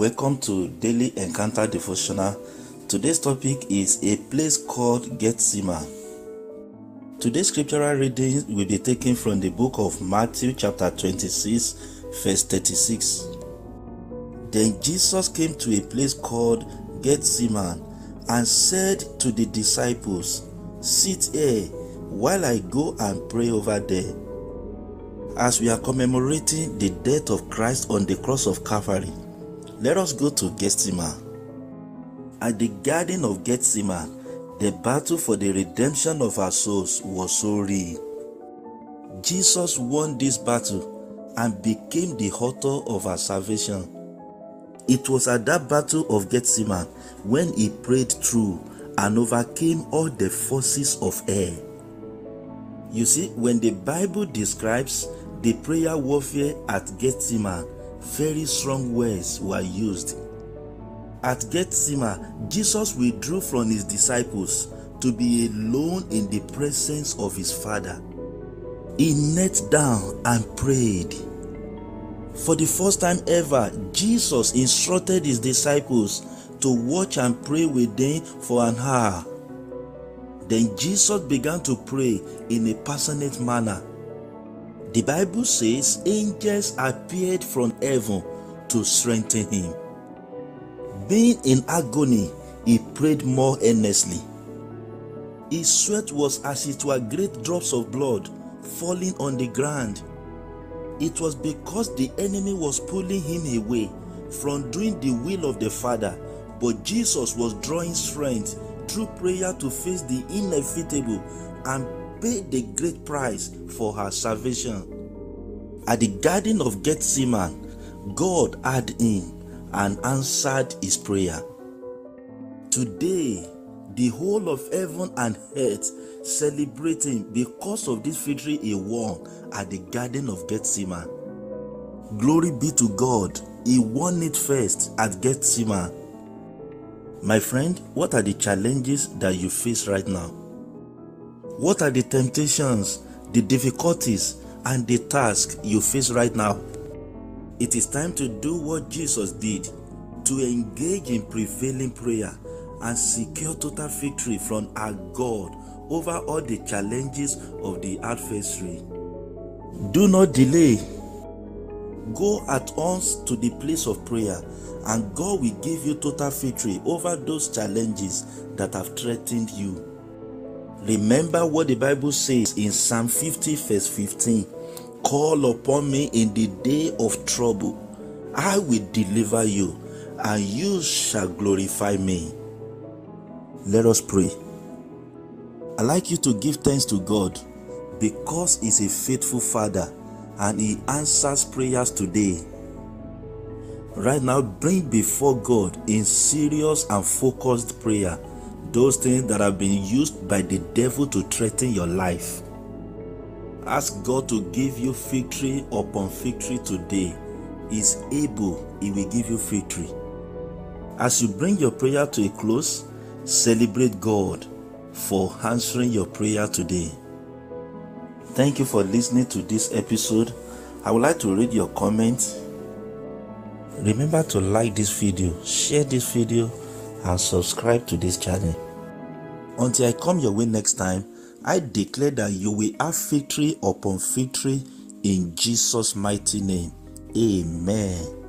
Welcome to Daily Encounter Devotional. Today's topic is a place called Gethsemane. Today's scriptural reading will be taken from the book of Matthew, chapter 26, verse 36. Then Jesus came to a place called Gethsemane and said to the disciples, Sit here while I go and pray over there. As we are commemorating the death of Christ on the cross of Calvary, let us go to Gethsemane. At the Garden of Gethsemane, the battle for the redemption of our souls was so real. Jesus won this battle and became the author of our salvation. It was at that battle of Gethsemane when he prayed through and overcame all the forces of air. You see, when the Bible describes the prayer warfare at Gethsemane, very strong words were used. At Gethsemane, Jesus withdrew from his disciples to be alone in the presence of his Father. He knelt down and prayed. For the first time ever, Jesus instructed his disciples to watch and pray with them for an hour. Then Jesus began to pray in a passionate manner the Bible says angels appeared from heaven to strengthen him. Being in agony, he prayed more earnestly. His sweat was as it were great drops of blood falling on the ground. It was because the enemy was pulling him away from doing the will of the Father, but Jesus was drawing strength through prayer to face the inevitable and paid the great price for her salvation. At the Garden of Gethsemane, God heard him and answered his prayer. Today, the whole of heaven and earth celebrating because of this victory he won at the Garden of Gethsemane. Glory be to God, he won it first at Gethsemane. My friend, what are the challenges that you face right now? What are the temptations, the difficulties, and the tasks you face right now? It is time to do what Jesus did to engage in prevailing prayer and secure total victory from our God over all the challenges of the adversary. Do not delay. Go at once to the place of prayer, and God will give you total victory over those challenges that have threatened you. Remember what the Bible says in Psalm 50, verse 15 Call upon me in the day of trouble, I will deliver you, and you shall glorify me. Let us pray. i like you to give thanks to God because He's a faithful Father and He answers prayers today. Right now, bring before God in serious and focused prayer those things that have been used by the devil to threaten your life. Ask God to give you victory upon victory today. Is able, He will give you victory. As you bring your prayer to a close, celebrate God for answering your prayer today. Thank you for listening to this episode. I would like to read your comments. Remember to like this video, share this video, and subscribe to this channel. Until I come your way next time, I declare that you will have victory upon victory in Jesus' mighty name. Amen.